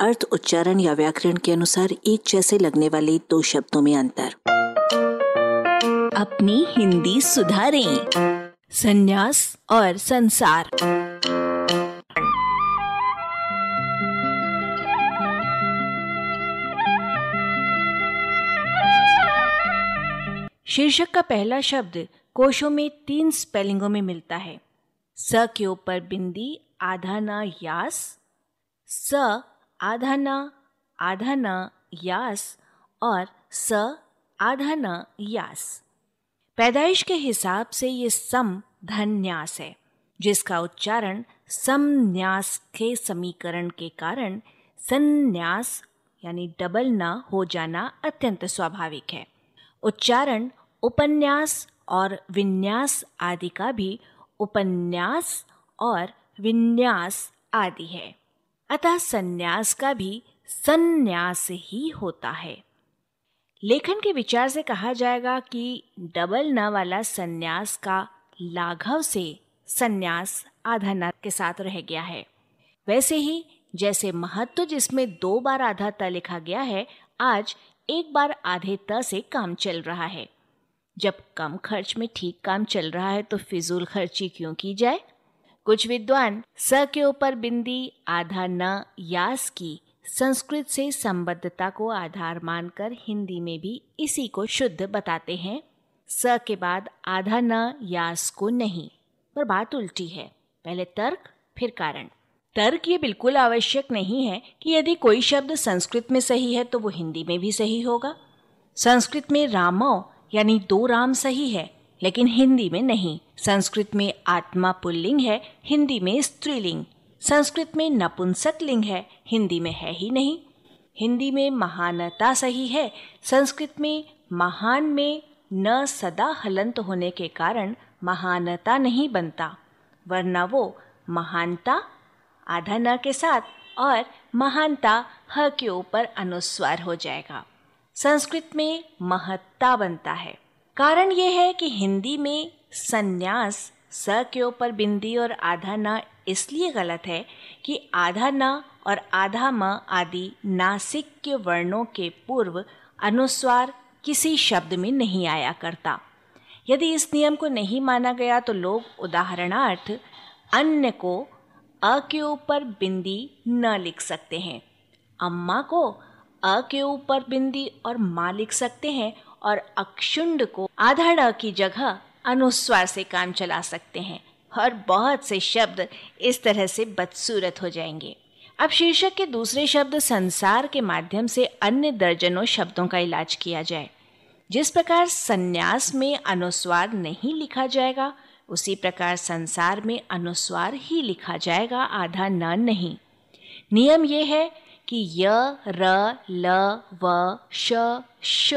अर्थ, उच्चारण या व्याकरण के अनुसार एक जैसे लगने वाले दो शब्दों में अंतर। अपनी हिंदी सुधारें, संन्यास और संसार। शीर्षक का पहला शब्द कोशों में तीन स्पेलिंगों में मिलता है। स के ऊपर बिंदी, आधा ना यास, स आधा न आधा न यास और स आधा न यास। पैदाइश के हिसाब से ये सम धन्यास है, जिसका उच्चारण समन्यास के समीकरण के कारण संन्यास यानी डबल न हो जाना अत्यंत स्वाभाविक है। उच्चारण उपन्यास और विन्यास आदि का भी उपन्यास और विन्यास आदि है। अतः संन्यास का भी संन्यास ही होता है। लेखन के विचार से कहा जाएगा कि डबल न वाला संन्यास का लाघव से संन्यास आधा न के साथ रह गया है। वैसे ही जैसे महत्व जिसमें दो बार आधा त लिखा गया है, आज एक बार आधे त से काम चल रहा है। जब कम खर्च में ठीक काम चल रहा है तो फिजूल खर्ची क्यों की जाए? कुछ विद्वान स के ऊपर बिंदी, आधा न, यास की संस्कृत से संबद्धता को आधार मानकर हिंदी में भी इसी को शुद्ध बताते हैं। स के बाद आधा न, यास को नहीं, पर बात उल्टी है। पहले तर्क, फिर कारण। तर्क ये बिल्कुल आवश्यक नहीं है कि यदि कोई शब्द संस्कृत में सही है तो वो हिंदी में भी सही होगा। संस्कृत में रामो यानी दो राम सही है। लेकिन हिंदी में नहीं। संस्कृत में आत्मा पुल्लिंग है, हिंदी में स्त्रीलिंग। संस्कृत में नपुंसक लिंग है, हिंदी में है ही नहीं। हिंदी में महानता सही है, संस्कृत में महान में न सदा हलंत होने के कारण महानता नहीं बनता। वरना वो महानता आधा न के साथ और महानता ह के ऊपर अनुस्वार हो जाएगा। संस्कृत में महत्ता बनता है। कारण यह है कि हिंदी में संन्यास स के ऊपर बिंदी और आधा न इसलिए गलत है कि आधा न और आधा म आदि नासिक के वर्णों के पूर्व अनुस्वार किसी शब्द में नहीं आया करता। यदि इस नियम को नहीं माना गया तो लोग उदाहरणार्थ अन्य को अ के ऊपर बिंदी न लिख सकते हैं। अम्मा को अ के ऊपर बिंदी और माँ लिख सकते हैं और अक्षुंड को आधा ड की जगह अनुस्वार से काम चला सकते हैं। और बहुत से शब्द इस तरह से बदसूरत हो जाएँगे। अब शीर्षक के दूसरे शब्द संसार के माध्यम से अन्य दर्जनों शब्दों का इलाज किया जाए। जिस प्रकार संन्यास में अनुस्वार नहीं लिखा जाएगा, उसी प्रकार संसार में अनुस्वार ही लिखा जाएगा, आधा न नहीं। नियम यह है कि य, र, ल, व, श श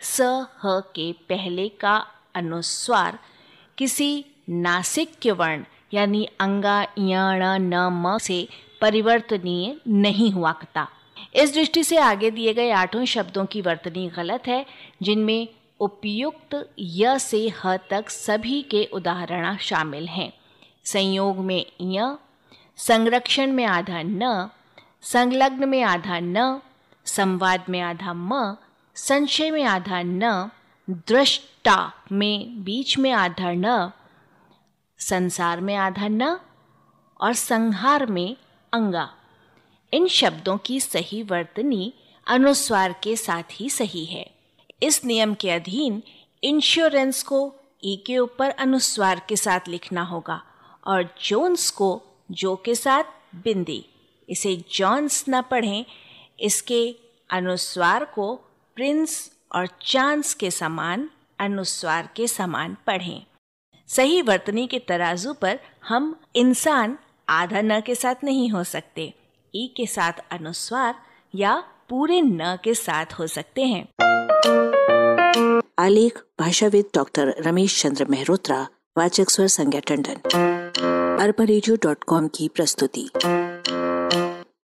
स, ह, के पहले का अनुस्वार किसी नासिक वर्ण, यानी अंगा यण न, म से परिवर्तनीय नहीं हुआ करता। इस दृष्टि से आगे दिए गए आठों शब्दों की वर्तनी गलत है, जिनमें उपयुक्त य से ह तक सभी के उदाहरण शामिल हैं। संयोग में य, संरक्षण में आधा न, संलग्न में आधा न, संवाद में आधा म संशय में आधा न, दृष्टा में, बीच में आधा न, संसार में आधा न, और संहार में अंगा। इन शब्दों की सही वर्तनी अनुस्वार के साथ ही सही है। इस नियम के अधीन इंश्योरेंस को ई के ऊपर अनुस्वार के साथ लिखना होगा, और जोन्स को जो के साथ बिंदी। इसे जॉन्स न पढ़ें, इसके अनुस्वार को प्रिंस और चांस के समान, अनुस्वार के समान पढ़ें। सही वर्तनी के तराजू पर हम इंसान आधा न के साथ नहीं हो सकते, ई के साथ अनुस्वार या पूरे न के साथ हो सकते हैं। आलेख, भाषाविद डॉक्टर रमेश चंद्र मेहरोत्रा, वाचक स्वर संज्ञा टंडन। अरबा की प्रस्तुति।